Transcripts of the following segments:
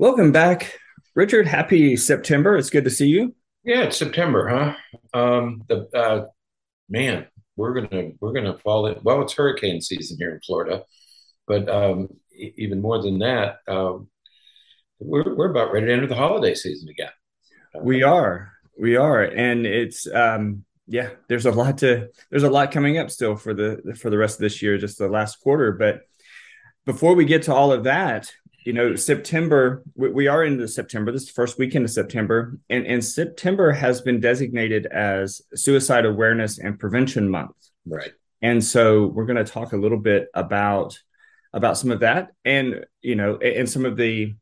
Welcome back, Richard. Happy September. It's good to see you. Yeah, it's September, huh? Um, the uh, man, we're gonna we're gonna fall in. Well, it's hurricane season here in Florida, but um, e- even more than that, um, we're we're about ready to enter the holiday season again. We are, we are, and it's um, yeah. There's a lot to there's a lot coming up still for the for the rest of this year, just the last quarter. But before we get to all of that, you know, September, we, we are into September, this first weekend of September, and, and September has been designated as Suicide Awareness and Prevention Month. Right. And so we're going to talk a little bit about about some of that and you know and some of the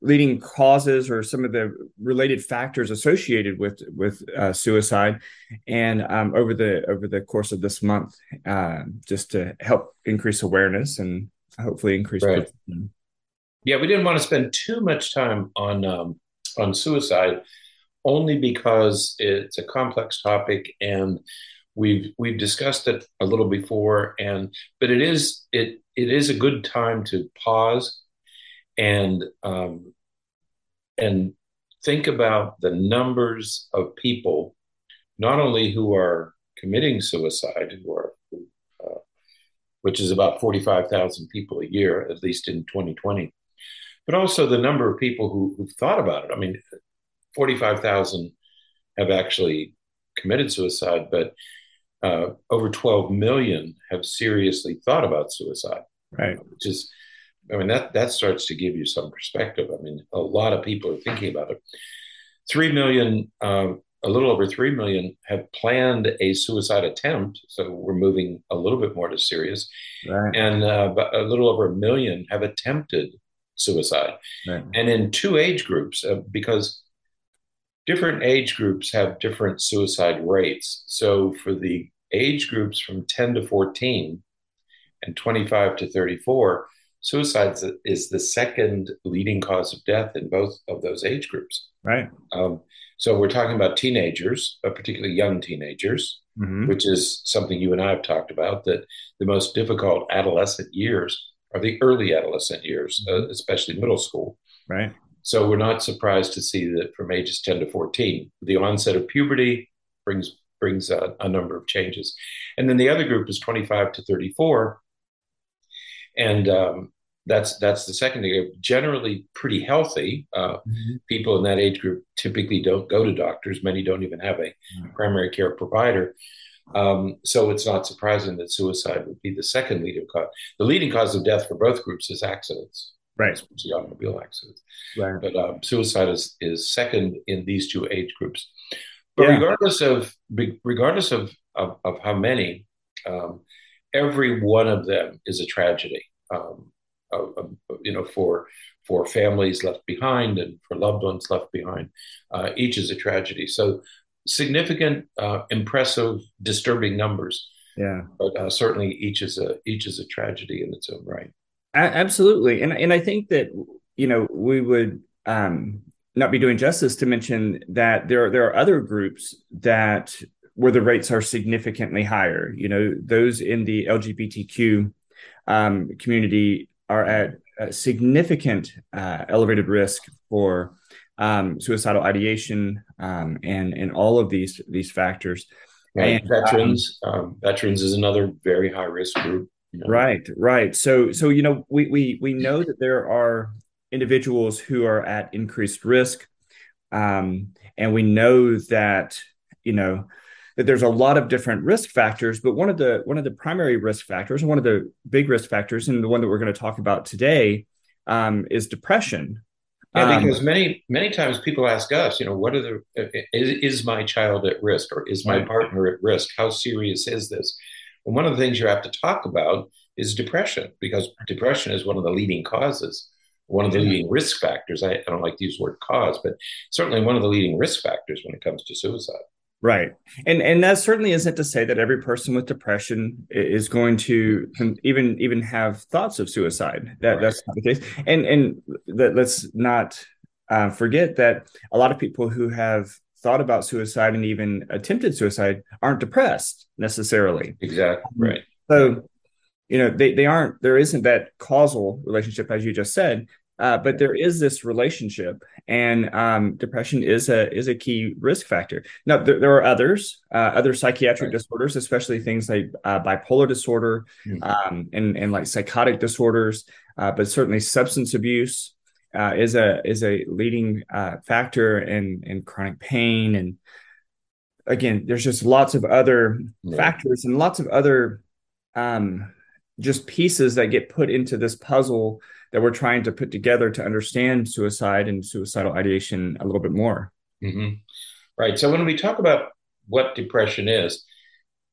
leading causes or some of the related factors associated with with uh, suicide and um, over the over the course of this month uh, just to help increase awareness and hopefully increase right. Yeah, we didn't want to spend too much time on um, on suicide, only because it's a complex topic and we've we've discussed it a little before. And but it is it it is a good time to pause and um, and think about the numbers of people, not only who are committing suicide, who are uh, which is about 45,000 people a year, at least in 2020, but also the number of people who, who've thought about it. I mean, 45,000 have actually committed suicide, but uh, over 12 million have seriously thought about suicide. Right. Which is, I mean, that, that starts to give you some perspective. I mean, a lot of people are thinking about it. 3 million, uh, a little over 3 million have planned a suicide attempt. So we're moving a little bit more to serious. Right. And uh, a little over a million have attempted suicide. Right. And in two age groups, uh, because different age groups have different suicide rates. So for the age groups from 10 to 14 and 25 to 34, suicide is the second leading cause of death in both of those age groups. Right. Um, so we're talking about teenagers, uh, particularly young teenagers, mm-hmm. which is something you and I have talked about. That the most difficult adolescent years are the early adolescent years, uh, mm-hmm. especially middle school. Right. So we're not surprised to see that from ages 10 to 14, the onset of puberty brings brings a, a number of changes. And then the other group is 25 to 34. And um, that's that's the second group. Generally pretty healthy. Uh, mm-hmm. People in that age group typically don't go to doctors. Many don't even have a mm-hmm. primary care provider. Um, so it's not surprising that suicide would be the second leading cause. The leading cause of death for both groups is accidents, right? Especially automobile accidents. Right. But um, suicide is, is second in these two age groups. But yeah. regardless of regardless of of, of how many, um, every one of them is a tragedy. Um, you know, for for families left behind and for loved ones left behind, uh, each is a tragedy. So significant, uh, impressive, disturbing numbers. Yeah, but uh, certainly each is a each is a tragedy in its own right. Absolutely, and and I think that you know we would um, not be doing justice to mention that there are there are other groups that where the rates are significantly higher. You know, those in the LGBTQ um, community are at significant uh, elevated risk for um, suicidal ideation, um, and and all of these these factors. Right. And, veterans, um, um, veterans is another very high risk group. You know? Right, right. So so you know we we we know that there are individuals who are at increased risk, um, and we know that you know that there's a lot of different risk factors but one of the one of the primary risk factors and one of the big risk factors and the one that we're going to talk about today um, is depression yeah, um, because um, many many times people ask us, you know, what are the is, is my child at risk or is my right. partner at risk? How serious is this? And one of the things you have to talk about is depression, because depression is one of the leading causes, one of the leading risk factors. I, I don't like to use the word cause, but certainly one of the leading risk factors when it comes to suicide. Right. And and that certainly isn't to say that every person with depression is going to even even have thoughts of suicide. That right. that's not the case. And and that, let's not uh, forget that a lot of people who have thought about suicide and even attempted suicide aren't depressed necessarily. Exactly. Right. So, you know, they, they aren't, there isn't that causal relationship, as you just said, uh, but there is this relationship, and um, depression is a is a key risk factor. Now there, there are others, uh, other psychiatric right. disorders, especially things like uh, bipolar disorder mm-hmm. um, and and like psychotic disorders, uh, but certainly substance abuse uh, is a is a leading uh, factor in in chronic pain and again there's just lots of other yeah. factors and lots of other um, just pieces that get put into this puzzle that we're trying to put together to understand suicide and suicidal ideation a little bit more. Mm-hmm. Right. So when we talk about what depression is,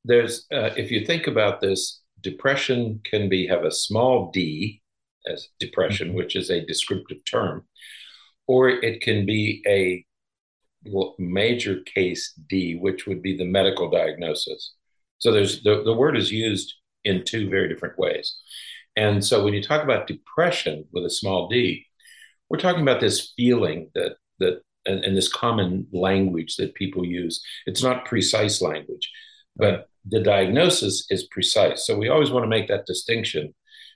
there's uh, if you think about this, depression can be have a small d as depression, mm-hmm. which is a descriptive term, or it can be a major case D, which would be the medical diagnosis. So there's the, the word is used in two very different ways. And so when you talk about depression with a small d, we're talking about this feeling that that and, and this common language that people use. It's not precise language, but the diagnosis is precise. So we always want to make that distinction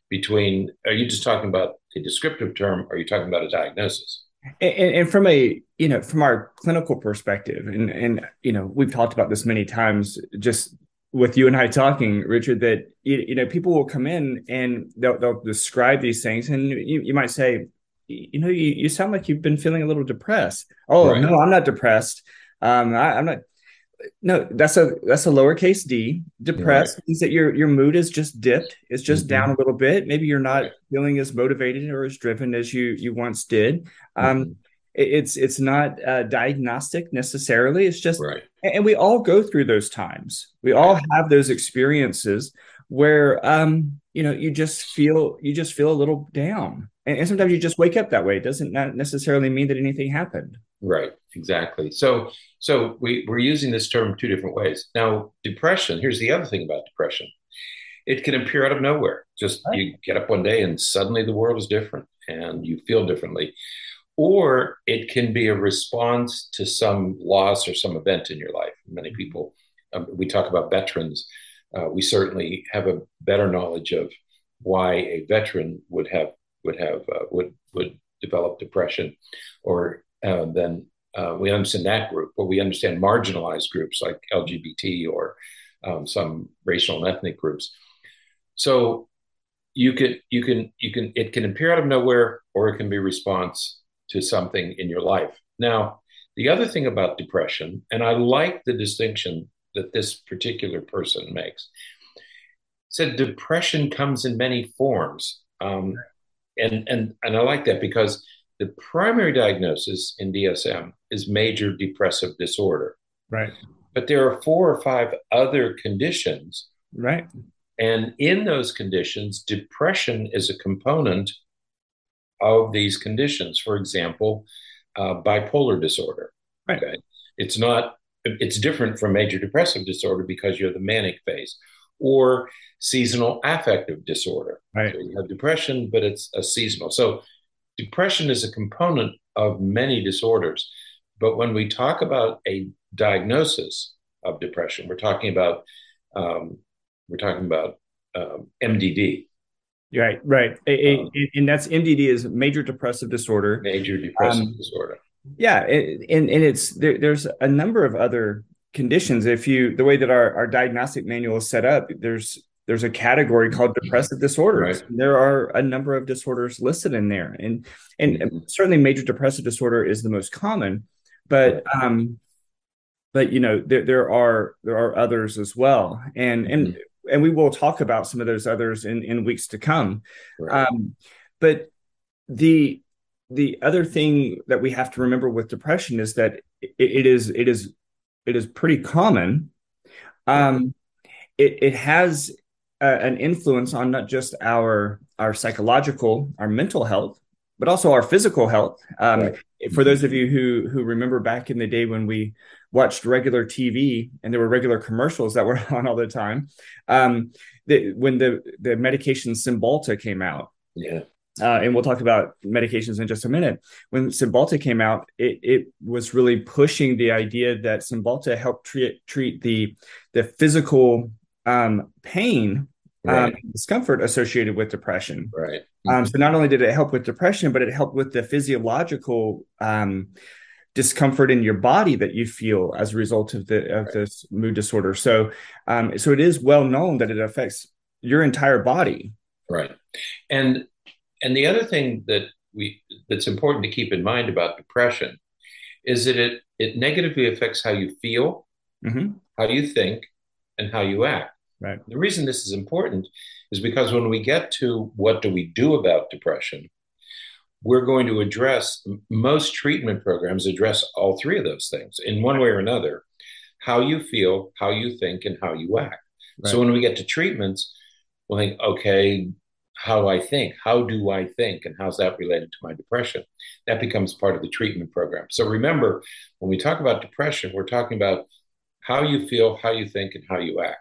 between are you just talking about a descriptive term or are you talking about a diagnosis? And, and, from a you know from our clinical perspective and and you know we've talked about this many times just with you and I talking, Richard, that you, you know people will come in and they'll, they'll describe these things, and you, you might say, you know, you, you sound like you've been feeling a little depressed. Oh right. no, I'm not depressed. Um, I, am not. No, that's a that's a lowercase d. Depressed right. means that your your mood is just dipped. It's just mm-hmm. down a little bit. Maybe you're not right. feeling as motivated or as driven as you you once did. Um, mm-hmm. it, it's it's not uh, diagnostic necessarily. It's just right and we all go through those times. We all have those experiences where um you know you just feel you just feel a little down. And, and, sometimes you just wake up that way. It doesn't not necessarily mean that anything happened. Right. Exactly. So so we, we're using this term two different ways. Now depression here's the other thing about depression. It can appear out of nowhere. Just right. you get up one day and suddenly the world is different and you feel differently or it can be a response to some loss or some event in your life. Many mm-hmm. people, um, we talk about veterans. Uh, we certainly have a better knowledge of why a veteran would have would have uh, would would develop depression, or uh, then uh, we understand that group. But we understand marginalized groups like LGBT or um, some racial and ethnic groups. So you can you can you can it can appear out of nowhere, or it can be response to something in your life. Now, the other thing about depression, and I like the distinction that this particular person makes, said depression comes in many forms. Um, and, and, and I like that because the primary diagnosis in DSM is major depressive disorder. Right. But there are four or five other conditions. Right. And in those conditions, depression is a component of these conditions. For example, uh, bipolar disorder. Right. Okay? It's not. It's different from major depressive disorder because you're the manic phase, or seasonal affective disorder. Right. So you have depression, but it's a seasonal. So depression is a component of many disorders. But when we talk about a diagnosis of depression, we're talking about um, we're talking about um, MDD, Right, right, a, um, a, and that's MDD is major depressive disorder. Major depressive um, disorder. Yeah, and and it's there, there's a number of other conditions. If you the way that our, our diagnostic manual is set up, there's there's a category called depressive disorders. Right. There are a number of disorders listed in there, and and mm-hmm. certainly major depressive disorder is the most common, but um, but you know there there are there are others as well, and and mm-hmm and we will talk about some of those others in in weeks to come. Right. Um, but the the other thing that we have to remember with depression is that it, it is it is it is pretty common. Um, it it has a, an influence on not just our our psychological, our mental health, but also our physical health. Um, right. For those of you who who remember back in the day when we watched regular TV and there were regular commercials that were on all the time. Um, the, when the the medication Cymbalta came out, yeah, uh, and we'll talk about medications in just a minute. When Cymbalta came out, it, it was really pushing the idea that Cymbalta helped treat treat the the physical um, pain um, right. um, discomfort associated with depression. Right. Um, so not only did it help with depression, but it helped with the physiological um, discomfort in your body that you feel as a result of the of right. this mood disorder. So, um, so it is well known that it affects your entire body. Right. And and the other thing that we that's important to keep in mind about depression is that it it negatively affects how you feel, mm-hmm. how you think, and how you act. Right. The reason this is important is because when we get to what do we do about depression, we're going to address most treatment programs address all three of those things in one way or another how you feel, how you think, and how you act. Right. So when we get to treatments, we'll think, okay, how do I think? How do I think? And how's that related to my depression? That becomes part of the treatment program. So remember, when we talk about depression, we're talking about how you feel, how you think, and how you act.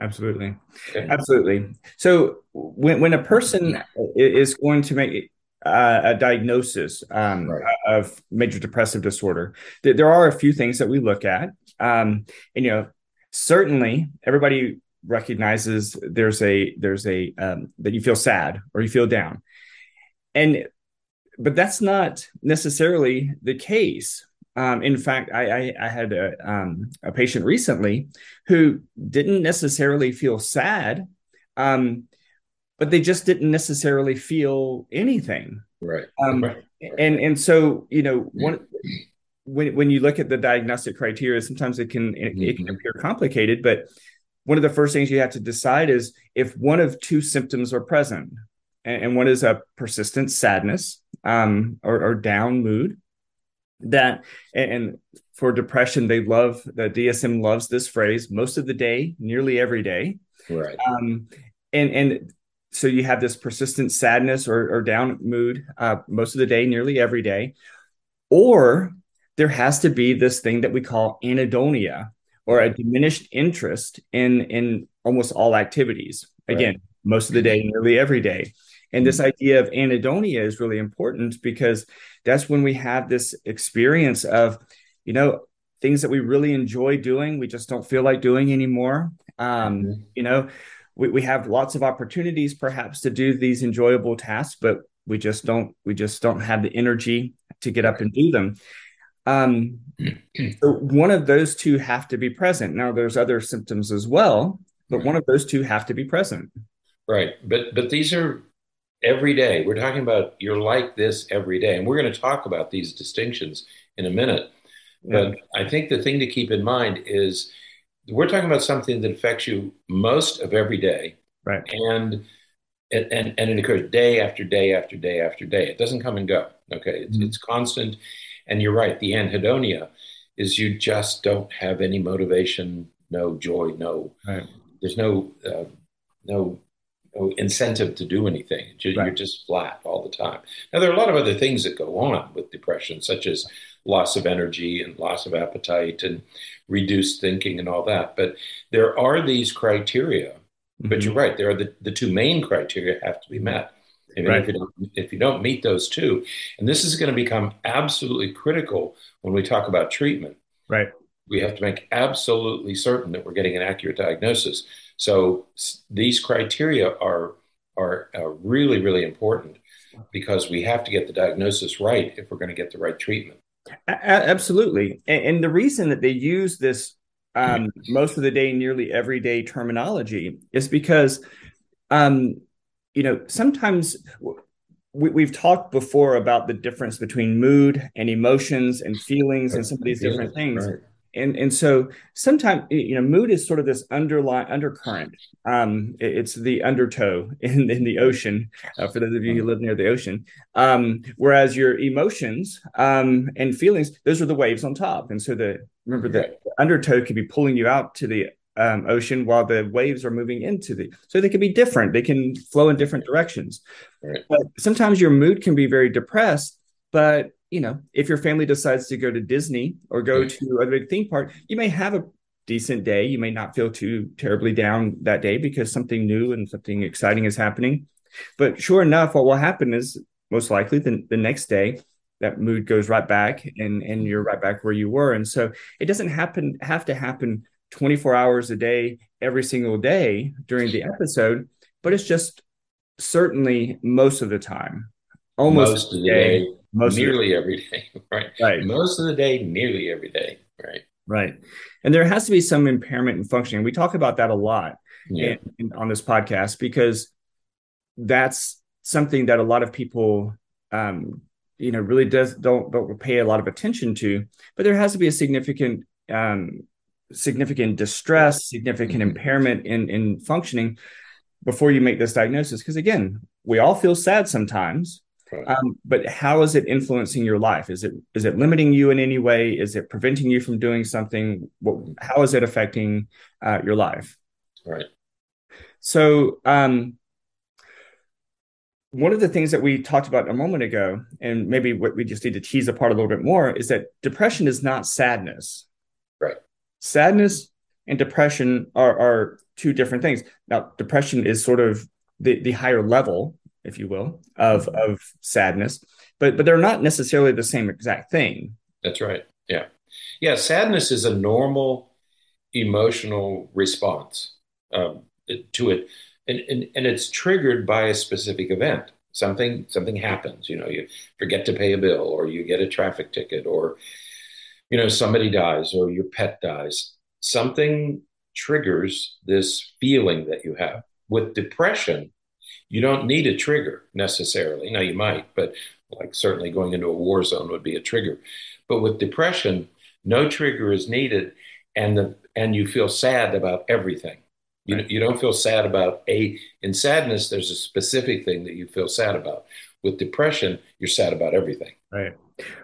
Absolutely. Okay. Absolutely. So when, when a person is going to make uh, a diagnosis um, right. of major depressive disorder, there are a few things that we look at. Um, and, you know, certainly everybody recognizes there's a there's a um, that you feel sad or you feel down and but that's not necessarily the case um, in fact i i, I had a, um, a patient recently who didn't necessarily feel sad um, but they just didn't necessarily feel anything right, um, right. and and so you know one when, when you look at the diagnostic criteria sometimes it can it, it can mm-hmm. appear complicated but one of the first things you have to decide is if one of two symptoms are present, and, one is a persistent sadness um, or, or, down mood. That and for depression, they love the DSM loves this phrase most of the day, nearly every day. Right. Um, and and so you have this persistent sadness or, or down mood uh, most of the day, nearly every day, or there has to be this thing that we call anhedonia, or a diminished interest in in almost all activities again right. most of the day nearly every day and this mm-hmm. idea of anhedonia is really important because that's when we have this experience of you know things that we really enjoy doing we just don't feel like doing anymore um, mm-hmm. you know we, we have lots of opportunities perhaps to do these enjoyable tasks but we just don't we just don't have the energy to get up and do them um, so one of those two have to be present. Now there's other symptoms as well, but one of those two have to be present. Right. But but these are every day. We're talking about you're like this every day. And we're going to talk about these distinctions in a minute. Yeah. But I think the thing to keep in mind is we're talking about something that affects you most of every day. Right. And and, and it occurs day after day after day after day. It doesn't come and go. Okay. It's, mm-hmm. it's constant and you're right, the anhedonia is you just don't have any motivation, no joy, no, right. there's no, uh, no, no incentive to do anything. You're, right. just flat all the time. Now, there are a lot of other things that go on with depression, such as loss of energy and loss of appetite and reduced thinking and all that. But there are these criteria. Mm-hmm. But you're right, there are the, the two main criteria have to be met. Right. if, you don't, if you don't meet those two, and this is going to become absolutely critical when we talk about treatment. Right. We have to make absolutely certain that we're getting an accurate diagnosis. So these criteria are are, are really really important because we have to get the diagnosis right if we're going to get the right treatment. Absolutely, and, and, the reason that they use this um, most of the day, nearly everyday terminology is because um, you know, sometimes we, have talked before about the difference between mood and emotions and feelings and some of these different things. Right. And, and so sometimes you know mood is sort of this underlying undercurrent. Um, it's the undertow in, in the ocean uh, for those of you who live near the ocean. Um, whereas your emotions um, and feelings those are the waves on top. And so the remember the undertow could be pulling you out to the um, ocean while the waves are moving into the so they can be different. They can flow in different directions. But sometimes your mood can be very depressed but you know if your family decides to go to disney or go to a big theme park you may have a decent day. You may not feel too terribly down that day because something new and something exciting is happening. But sure enough what will happen is most likely the, the next day that mood goes right back and and you're right back where you were. And so it doesn't happen have to happen 24 hours a day every single day during the episode but it's just certainly most of the time, almost most of the day, day most nearly every day, right? Right. Most of the day, nearly every day, right? Right. And there has to be some impairment in functioning. We talk about that a lot yeah. in, in, on this podcast because that's something that a lot of people um, you know really does don't don't pay a lot of attention to but there has to be a significant um, significant distress significant mm-hmm. impairment in in functioning before you make this diagnosis because again we all feel sad sometimes right. um, but how is it influencing your life is it is it limiting you in any way is it preventing you from doing something what, how is it affecting uh, your life right so um, one of the things that we talked about a moment ago, and maybe what we just need to tease apart a little bit more, is that depression is not sadness. Right. Sadness and depression are, are two different things. Now, depression is sort of the, the higher level, if you will, of, mm-hmm. of sadness, but but they're not necessarily the same exact thing. That's right. Yeah. Yeah. Sadness is a normal emotional response um, to it and, and, and it's triggered by a specific event something something happens you know you forget to pay a bill or you get a traffic ticket or you know somebody dies or your pet dies something triggers this feeling that you have with depression you don't need a trigger necessarily now you might but like certainly going into a war zone would be a trigger but with depression no trigger is needed and the and you feel sad about everything you, right. you don't feel sad about a, in sadness, there's a specific thing that you feel sad about. With depression, you're sad about everything. Right.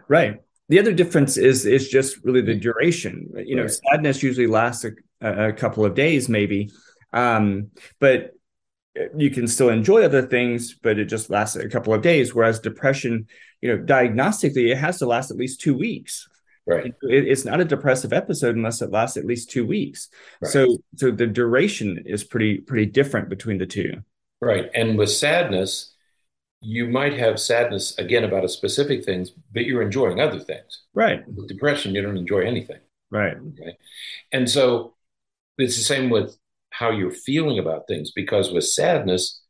Right. The other difference is is just really the duration. You know, right. sadness usually lasts a, a, couple of days, maybe, um, but you can still enjoy other things, but it just lasts a couple of days. Whereas depression, you know, diagnostically, it has to last at least two weeks. Right. It, it's not a depressive episode unless it lasts at least two weeks. Right. So so the duration is pretty pretty different between the two. Right. And with sadness, you might have sadness again about a specific things, but you're enjoying other things. Right. With depression, you don't enjoy anything. Right. Okay. And so it's the same with how you're feeling about things because with sadness,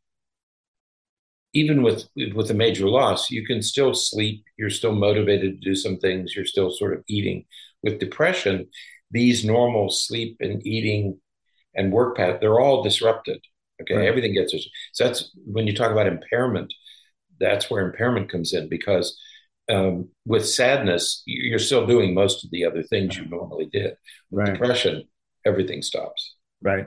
even with with a major loss, you can still sleep. You're still motivated to do some things. You're still sort of eating. With depression, these normal sleep and eating and work path they're all disrupted. Okay, right. everything gets disrupted. so that's when you talk about impairment. That's where impairment comes in because um, with sadness, you're still doing most of the other things you normally did. With right. depression, everything stops. Right.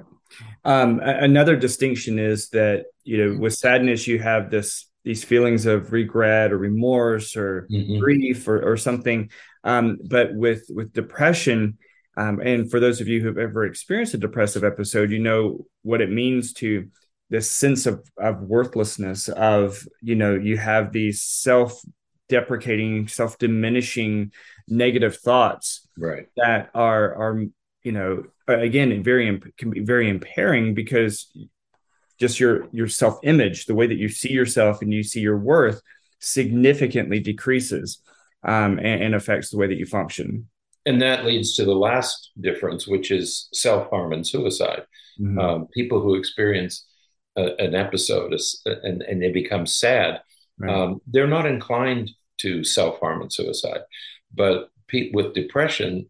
Um, another distinction is that you know with sadness you have this these feelings of regret or remorse or mm-hmm. grief or, or something, um, but with with depression, um, and for those of you who've ever experienced a depressive episode, you know what it means to this sense of of worthlessness. Of you know you have these self deprecating, self diminishing negative thoughts right. that are are you know again it very can be very impairing because just your your self image the way that you see yourself and you see your worth significantly decreases um, and, and, affects the way that you function and that leads to the last difference which is self-harm and suicide mm-hmm. um, people who experience a, an episode and, and they become sad right. um, they're not inclined to self-harm and suicide but pe- with depression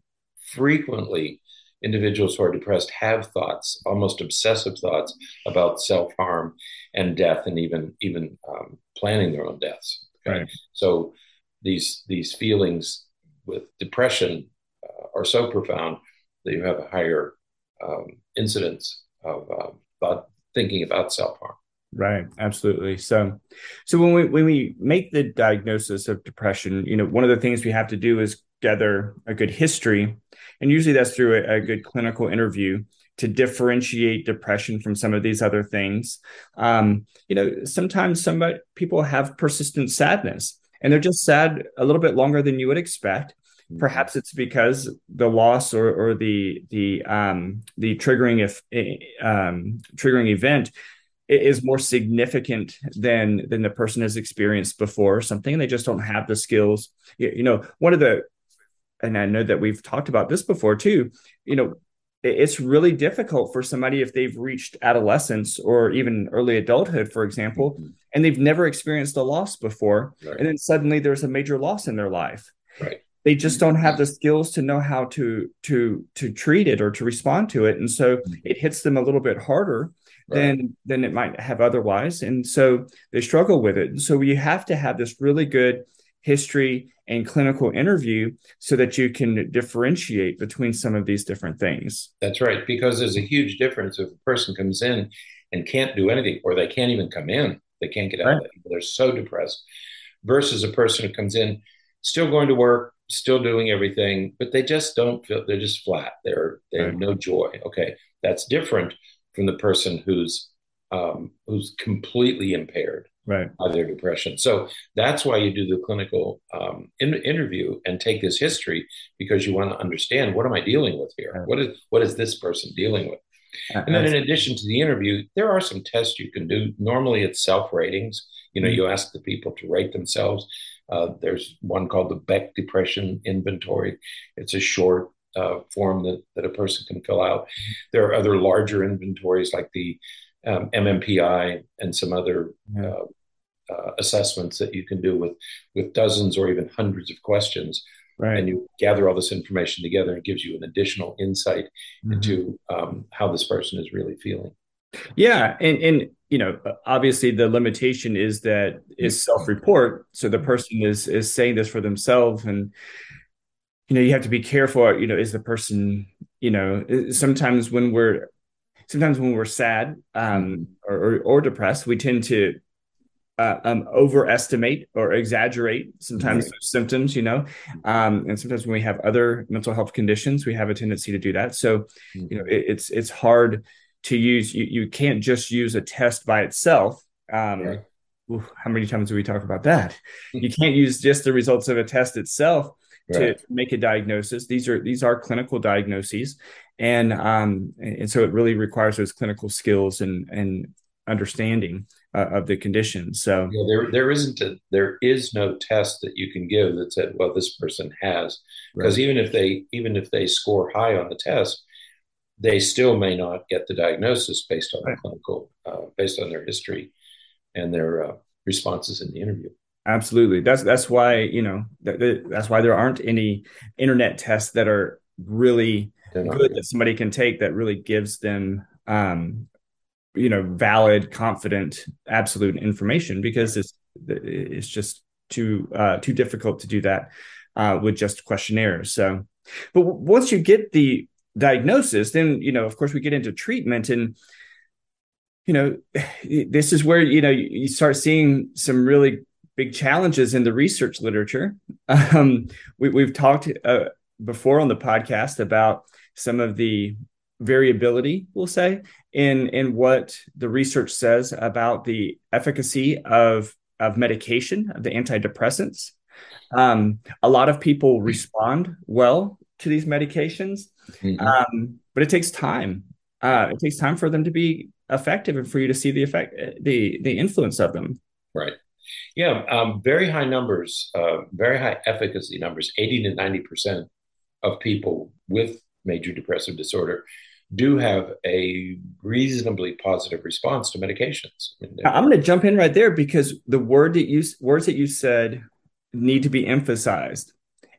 frequently individuals who are depressed have thoughts, almost obsessive thoughts about self harm and death, and even even um, planning their own deaths. Okay? Right. So these these feelings with depression uh, are so profound that you have a higher um, incidence of uh, thought, thinking about self harm. Right, absolutely. So, so when we when we make the diagnosis of depression, you know, one of the things we have to do is gather a good history and usually that's through a, a good clinical interview to differentiate depression from some of these other things. Um, you know, sometimes some people have persistent sadness and they're just sad a little bit longer than you would expect. Mm-hmm. Perhaps it's because the loss or, or the the um, the triggering if um, triggering event is more significant than than the person has experienced before something and they just don't have the skills you, you know one of the and I know that we've talked about this before too, you know, it's really difficult for somebody if they've reached adolescence or even early adulthood, for example, mm-hmm. and they've never experienced a loss before. Right. And then suddenly there's a major loss in their life. Right. They just don't have the skills to know how to to to treat it or to respond to it. And so mm-hmm. it hits them a little bit harder right. than than it might have otherwise. And so they struggle with it. And so you have to have this really good history and clinical interview so that you can differentiate between some of these different things. That's right, because there's a huge difference if a person comes in and can't do anything, or they can't even come in, they can't get out, right. they're so depressed, versus a person who comes in still going to work, still doing everything, but they just don't feel they're just flat. They're they right. have no joy. Okay, that's different from the person who's um, who's completely impaired right. by their depression. So that's why you do the clinical um, in, interview and take this history because you want to understand what am I dealing with here? What is what is this person dealing with? And then in addition to the interview, there are some tests you can do. Normally it's self ratings. You know, mm-hmm. you ask the people to rate themselves. Uh, there's one called the Beck Depression Inventory. It's a short uh, form that, that a person can fill out. There are other larger inventories like the um, MMPI and some other uh, uh, assessments that you can do with with dozens or even hundreds of questions. Right. And you gather all this information together and it gives you an additional insight mm-hmm. into um, how this person is really feeling. Yeah, and and you know, obviously the limitation is that is self-report. So the person is is saying this for themselves, and you know, you have to be careful. You know, is the person you know sometimes when we're sometimes when we're sad um, or, or, or depressed, we tend to uh, um, overestimate or exaggerate sometimes right. symptoms, you know, um, and sometimes when we have other mental health conditions, we have a tendency to do that. So, mm-hmm. you know, it, it's it's hard to use. You, you can't just use a test by itself. Um, right. ooh, how many times do we talk about that? you can't use just the results of a test itself right. to make a diagnosis. These are these are clinical diagnoses, and um, and so it really requires those clinical skills and and understanding uh, of the condition. So yeah, there there isn't a there is no test that you can give that said, well, this person has because right. even if they even if they score high on the test, they still may not get the diagnosis based on right. the clinical uh, based on their history and their uh, responses in the interview. Absolutely. That's that's why you know that, that's why there aren't any internet tests that are really good that somebody can take that really gives them um, you know valid confident absolute information because it's it's just too uh, too difficult to do that uh, with just questionnaires. So but once you get the diagnosis then you know of course we get into treatment and you know this is where you know you start seeing some really big challenges in the research literature. Um, we, have talked uh, before on the podcast about some of the variability we'll say in in what the research says about the efficacy of of medication of the antidepressants. Um, a lot of people respond well to these medications mm-hmm. um, but it takes time. Uh, it takes time for them to be effective and for you to see the effect the the influence of them. Right. Yeah um, very high numbers uh, very high efficacy numbers 80 to 90 percent of people with major depressive disorder do have a reasonably positive response to medications. I'm going to jump in right there because the word that you words that you said need to be emphasized.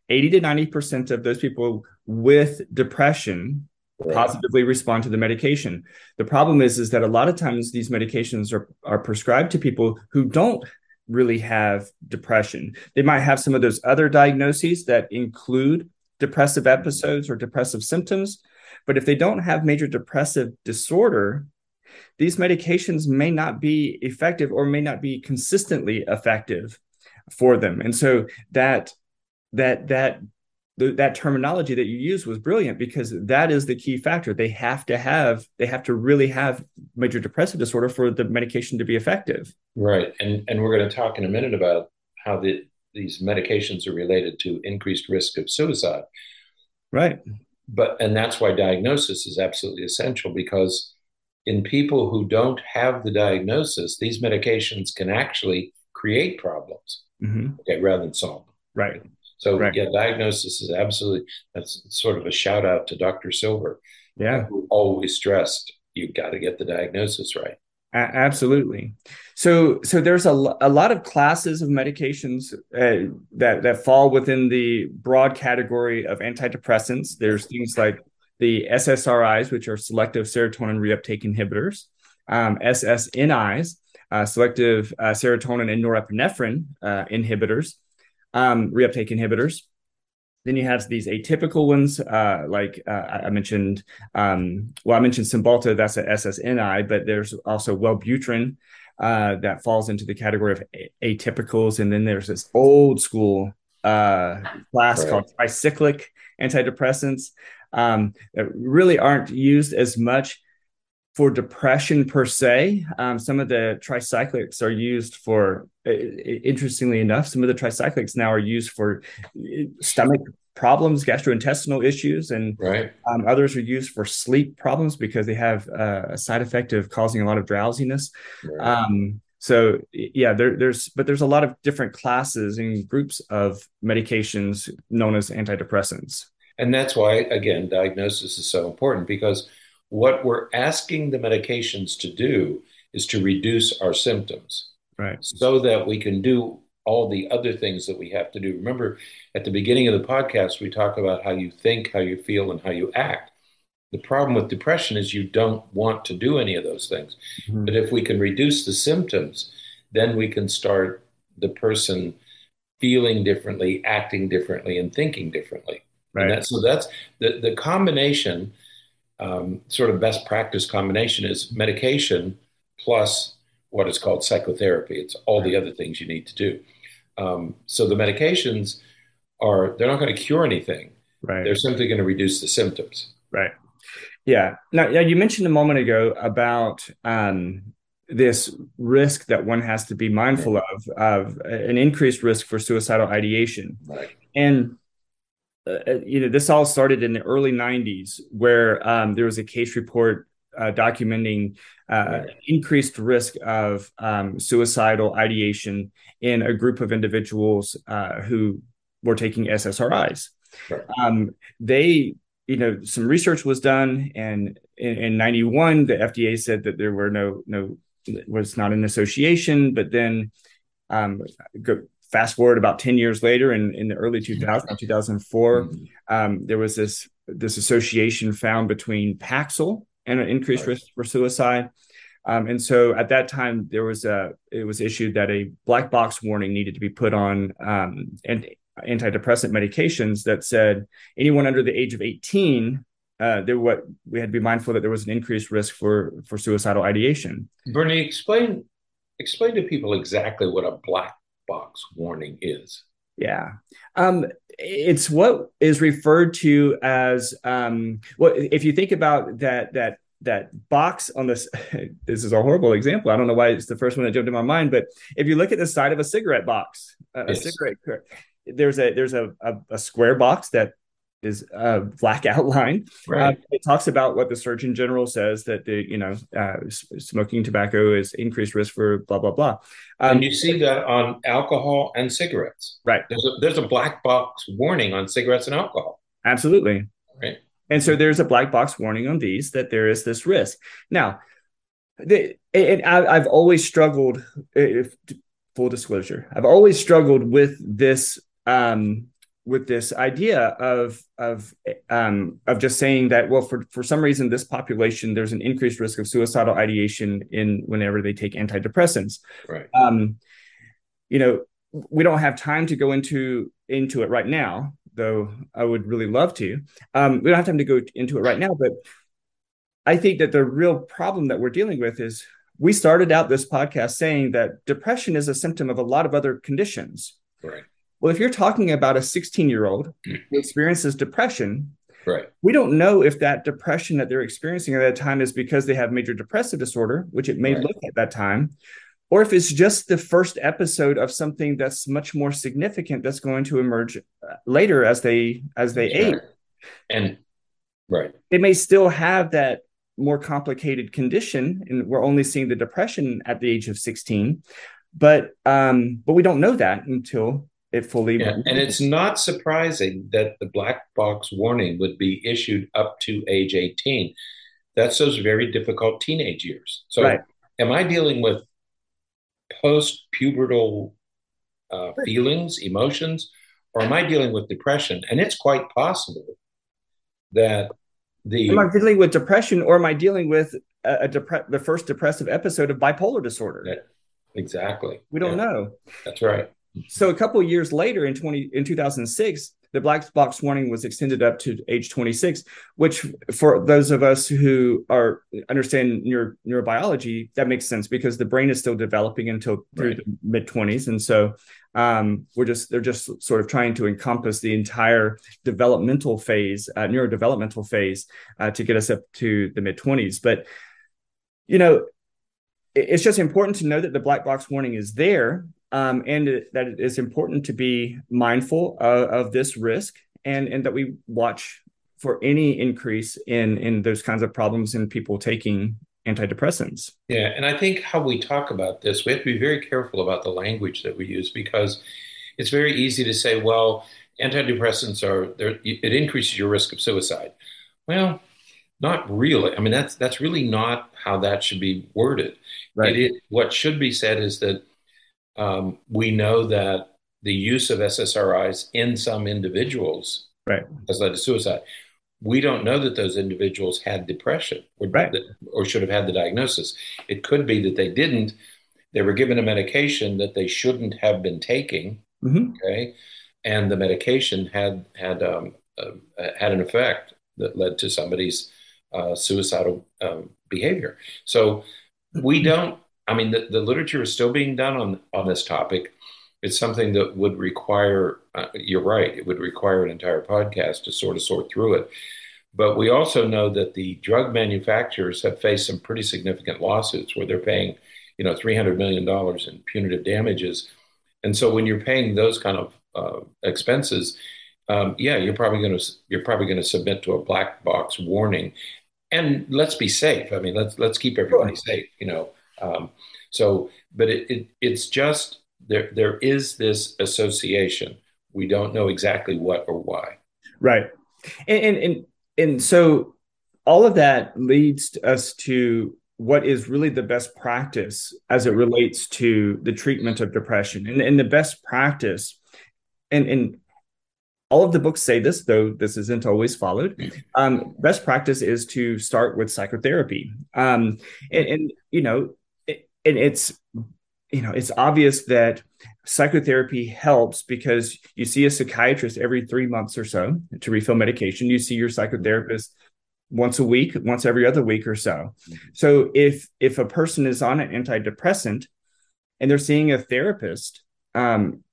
80 to 90% of those people with depression right. positively respond to the medication. The problem is is that a lot of times these medications are are prescribed to people who don't really have depression. They might have some of those other diagnoses that include depressive episodes or depressive symptoms, but if they don't have major depressive disorder, these medications may not be effective or may not be consistently effective for them. And so that that that that terminology that you used was brilliant because that is the key factor. They have to have they have to really have major depressive disorder for the medication to be effective. Right. And and we're going to talk in a minute about how the these medications are related to increased risk of suicide. Right but and that's why diagnosis is absolutely essential because in people who don't have the diagnosis, these medications can actually create problems mm-hmm. okay, rather than solve them. Right. So right. yeah, diagnosis is absolutely that's sort of a shout out to Dr. Silver Yeah. Who always stressed you've got to get the diagnosis right. Absolutely. So, so there's a, a lot of classes of medications uh, that that fall within the broad category of antidepressants. There's things like the SSRIs, which are selective serotonin reuptake inhibitors, um, SSNIs, uh, selective uh, serotonin and norepinephrine uh, inhibitors, um, reuptake inhibitors. Then you have these atypical ones, uh, like uh, I mentioned. Um, well, I mentioned Cymbalta, that's a SSNI, but there's also Wellbutrin uh, that falls into the category of atypicals. And then there's this old school uh, class right. called tricyclic antidepressants um, that really aren't used as much for depression per se. Um, some of the tricyclics are used for, interestingly enough, some of the tricyclics now are used for uh, stomach problems, gastrointestinal issues, and right. um, others are used for sleep problems because they have uh, a side effect of causing a lot of drowsiness. Right. Um, so yeah, there, there's but there's a lot of different classes and groups of medications known as antidepressants. And that's why, again, diagnosis is so important because what we're asking the medications to do is to reduce our symptoms. Right. So that we can do all the other things that we have to do. Remember, at the beginning of the podcast, we talk about how you think, how you feel, and how you act. The problem with depression is you don't want to do any of those things. Mm-hmm. But if we can reduce the symptoms, then we can start the person feeling differently, acting differently, and thinking differently. Right. That, so that's the, the combination, um, sort of best practice combination is medication plus what is called psychotherapy. It's all the other things you need to do. Um, so the medications are, they're not going to cure anything. Right. They're simply going to reduce the symptoms. Right. Yeah. Now, yeah, you mentioned a moment ago about um, this risk that one has to be mindful of, of an increased risk for suicidal ideation. Right. And uh, uh, you know, this all started in the early 90s where um, there was a case report uh, documenting uh, increased risk of um, suicidal ideation in a group of individuals uh, who were taking SSRIs. Um, they, you know, some research was done, and in, in, 91, the FDA said that there were no, no, was not an association, but then um, go, fast forward about 10 years later in, in the early 2000 2004 mm-hmm. um, there was this this association found between paxil and an increased right. risk for suicide um, and so at that time there was a it was issued that a black box warning needed to be put on um, and antidepressant medications that said anyone under the age of 18 uh, there what we had to be mindful that there was an increased risk for for suicidal ideation. Berney, explain explain to people exactly what a black box warning is. Yeah. Um, it's what is referred to as um, what if you think about that that that box on this this is a horrible example i don't know why it's the first one that jumped in my mind but if you look at the side of a cigarette box a, yes. a cigarette there's a there's a, a, a, square box that is a black outline. Right. Uh, it talks about what the Surgeon General says that the you know uh, smoking tobacco is increased risk for blah blah blah. Um, and you see that on alcohol and cigarettes. Right. There's a there's a black box warning on cigarettes and alcohol. Absolutely. Right. And so there's a black box warning on these that there is this risk. Now, the, and I, have always struggled. If, full disclosure, I've always struggled with this um, with this idea of of um, of just saying that well for for some reason this population there's an increased risk of suicidal ideation in whenever they take antidepressants. Right. Um, you know we don't have time to go into into it right now though i would really love to. Um, we don't have time to go into it right now but i think that the real problem that we're dealing with is we started out this podcast saying that depression is a symptom of a lot of other conditions. Right well, if you're talking about a 16 year old who experiences depression, right. we don't know if that depression that they're experiencing at that time is because they have major depressive disorder, which it may right. look at that time, or if it's just the first episode of something that's much more significant that's going to emerge uh, later as they as they age. And right, They may still have that more complicated condition, and we're only seeing the depression at the age of 16 but um but we don't know that until it fully. Yeah, and it's not surprising that the black box warning would be issued up to age 18. That's those very difficult teenage years. So, right. am I dealing with post pubertal uh, feelings, emotions, or am I dealing with depression? And it's quite possible that the. Am I dealing with depression or am I dealing with a, a depre- the first depressive episode of bipolar disorder? Yeah, exactly. We don't yeah. know. That's right. So a couple years later in 20 in 2006, the black box warning was extended up to age 26, which for those of us who are understand neuro, neurobiology, that makes sense because the brain is still developing until through right. the mid 20s. And so um, we're just they're just sort of trying to encompass the entire developmental phase, uh, neurodevelopmental phase, uh, to get us up to the mid 20s. But you know, it's just important to know that the black box warning is there um, and that it's important to be mindful of, of, this risk and, and that we watch for any increase in, in those kinds of problems in people taking antidepressants. Yeah, and I think how we talk about this, we have to be very careful about the language that we use because it's very easy to say, well, antidepressants are it increases your risk of suicide. Well, not really. I mean, that's that's really not how that should be worded. Right. It, what should be said is that um, we know that the use of SSRIs in some individuals right. has led to suicide. We don't know that those individuals had depression or, right. or should have had the diagnosis. It could be that they didn't. They were given a medication that they shouldn't have been taking. Mm-hmm. Okay, and the medication had had um, uh, had an effect that led to somebody's uh, suicidal um, behavior. So we don't I mean, the, the literature is still being done on on this topic. It's something that would require. Uh, you're right. It would require an entire podcast to sort of sort through it. But we also know that the drug manufacturers have faced some pretty significant lawsuits where they're paying, you know, three hundred million dollars in punitive damages. And so when you're paying those kind of uh, expenses, um, yeah, you're probably going to you're probably going to submit to a black box warning. And let's be safe. I mean, let's let's keep everybody sure. safe. You know, um, so, but it, it, it's just there. There is this association. We don't know exactly what or why. Right, and and and, and so all of that leads us to what is really the best practice as it relates to the treatment of depression and, and the best practice and and all of the books say this though this isn't always followed um, best practice is to start with psychotherapy um, and, and you know and it's you know it's obvious that psychotherapy helps because you see a psychiatrist every three months or so to refill medication. You see your psychotherapist once a week once every other week or so. So if if a person is on an antidepressant and they're seeing a therapist um,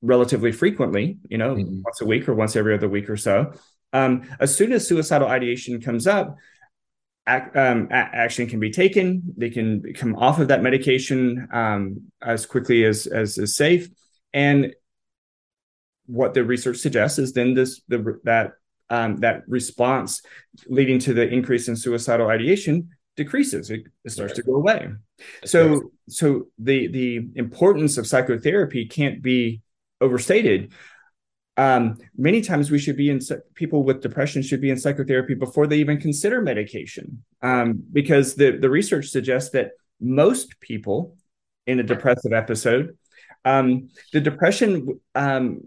relatively frequently you know mm-hmm. once a week or once every other week or so um, as soon as suicidal ideation comes up um, action can be taken. They can come off of that medication um, as quickly as, as is safe. And what the research suggests is then this the that um, that response leading to the increase in suicidal ideation decreases. It, it starts to go away. So so the the importance of psychotherapy can't be overstated um, many times we should be in people with depression should be in psychotherapy before they even consider medication um, because the, the research suggests that most people in a depressive episode um, the depression um,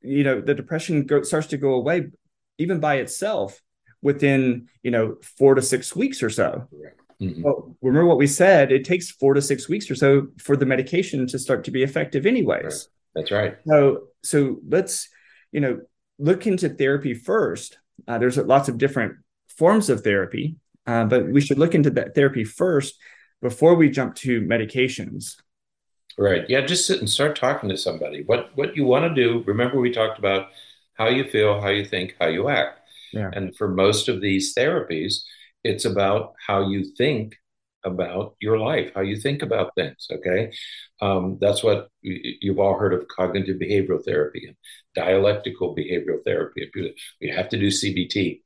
you know the depression go, starts to go away even by itself within you know four to six weeks or so mm-hmm. well, remember what we said it takes four to six weeks or so for the medication to start to be effective anyways right. That's right. So so let's you know look into therapy first. Uh, there's lots of different forms of therapy, uh, but we should look into that therapy first before we jump to medications. Right. Yeah. Just sit and start talking to somebody. What what you want to do. Remember, we talked about how you feel, how you think, how you act. Yeah. And for most of these therapies, it's about how you think about your life, how you think about things. Okay. Um, that's what you've all heard of cognitive behavioral therapy and dialectical behavioral therapy. We have to do CBT.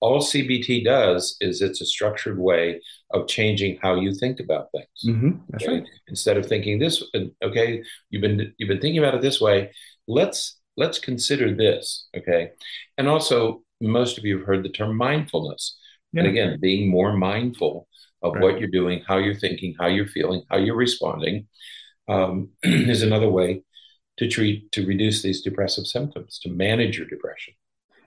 All CBT does is it's a structured way of changing how you think about things. Mm-hmm. That's okay? right. Instead of thinking this, okay, you've been you've been thinking about it this way. let's let's consider this, okay? And also, most of you have heard the term mindfulness. Yeah. And again, being more mindful of right. what you're doing, how you're thinking, how you're feeling, how you're responding, um, is another way to treat to reduce these depressive symptoms, to manage your depression.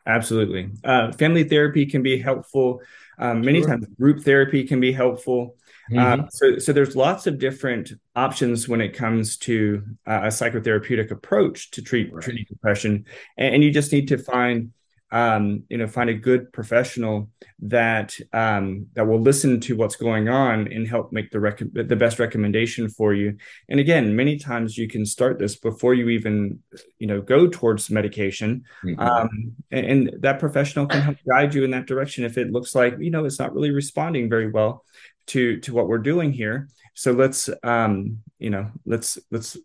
Absolutely, uh, family therapy can be helpful. Um, many sure. times, group therapy can be helpful. Uh, mm-hmm. Uh, so, so there's lots of different options when it comes to uh, a psychotherapeutic approach to treat right. treating depression, and, and, you just need to find um, you know find a good professional that um, that will listen to what's going on and help make the rec- the best recommendation for you. And again many times you can start this before you even you know go towards medication mm-hmm. um, and, and, that professional can help guide you in that direction if it looks like you know it's not really responding very well to to what we're doing here. So let's um you know let's let's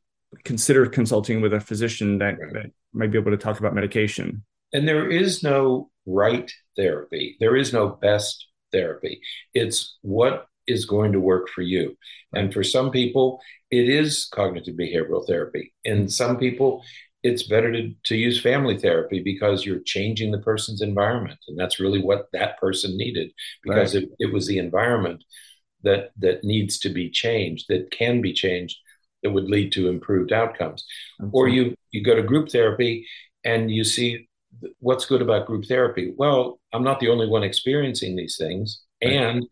consider consulting with a physician that, that might be able to talk about medication and there is no right therapy, there is no best therapy. It's what is going to work for you. And for some people, it is cognitive behavioral therapy. And some people, it's better to, to use family therapy because you're changing the person's environment. And that's really what that person needed because right. it, it was the environment that that needs to be changed, that can be changed, that would lead to improved outcomes. Or you you go to group therapy and you see what's good about group therapy? Well, I'm not the only one experiencing these things, right. and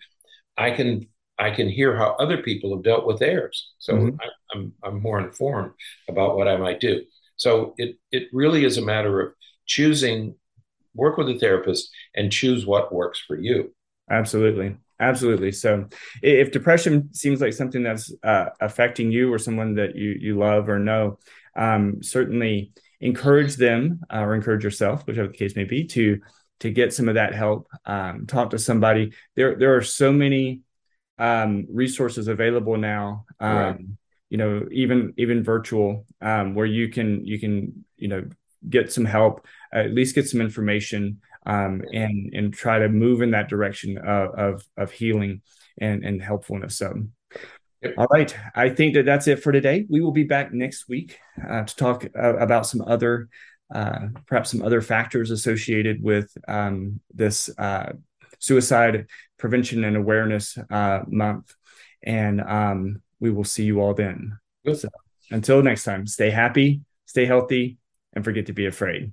I can I can hear how other people have dealt with theirs. So mm-hmm. I, I'm I'm more informed about what I might do. So it it really is a matter of choosing work with a therapist and choose what works for you. Absolutely. Absolutely. So, if depression seems like something that's uh, affecting you or someone that you you love or know, um, certainly encourage them uh, or encourage yourself, whichever the case may be, to to get some of that help. Um, talk to somebody. There there are so many um, resources available now. Um, right. You know, even even virtual, um, where you can you can you know get some help, at least get some information, um, and and try to move in that direction of of, of healing and and helpfulness. So Yep. All right. I think that that's it for today. We will be back next week uh, to talk uh, about some other, uh, perhaps some other factors associated with um, this uh, suicide prevention and awareness uh, month. And um, we will see you all then. So until next time, stay happy, stay healthy, and forget to be afraid.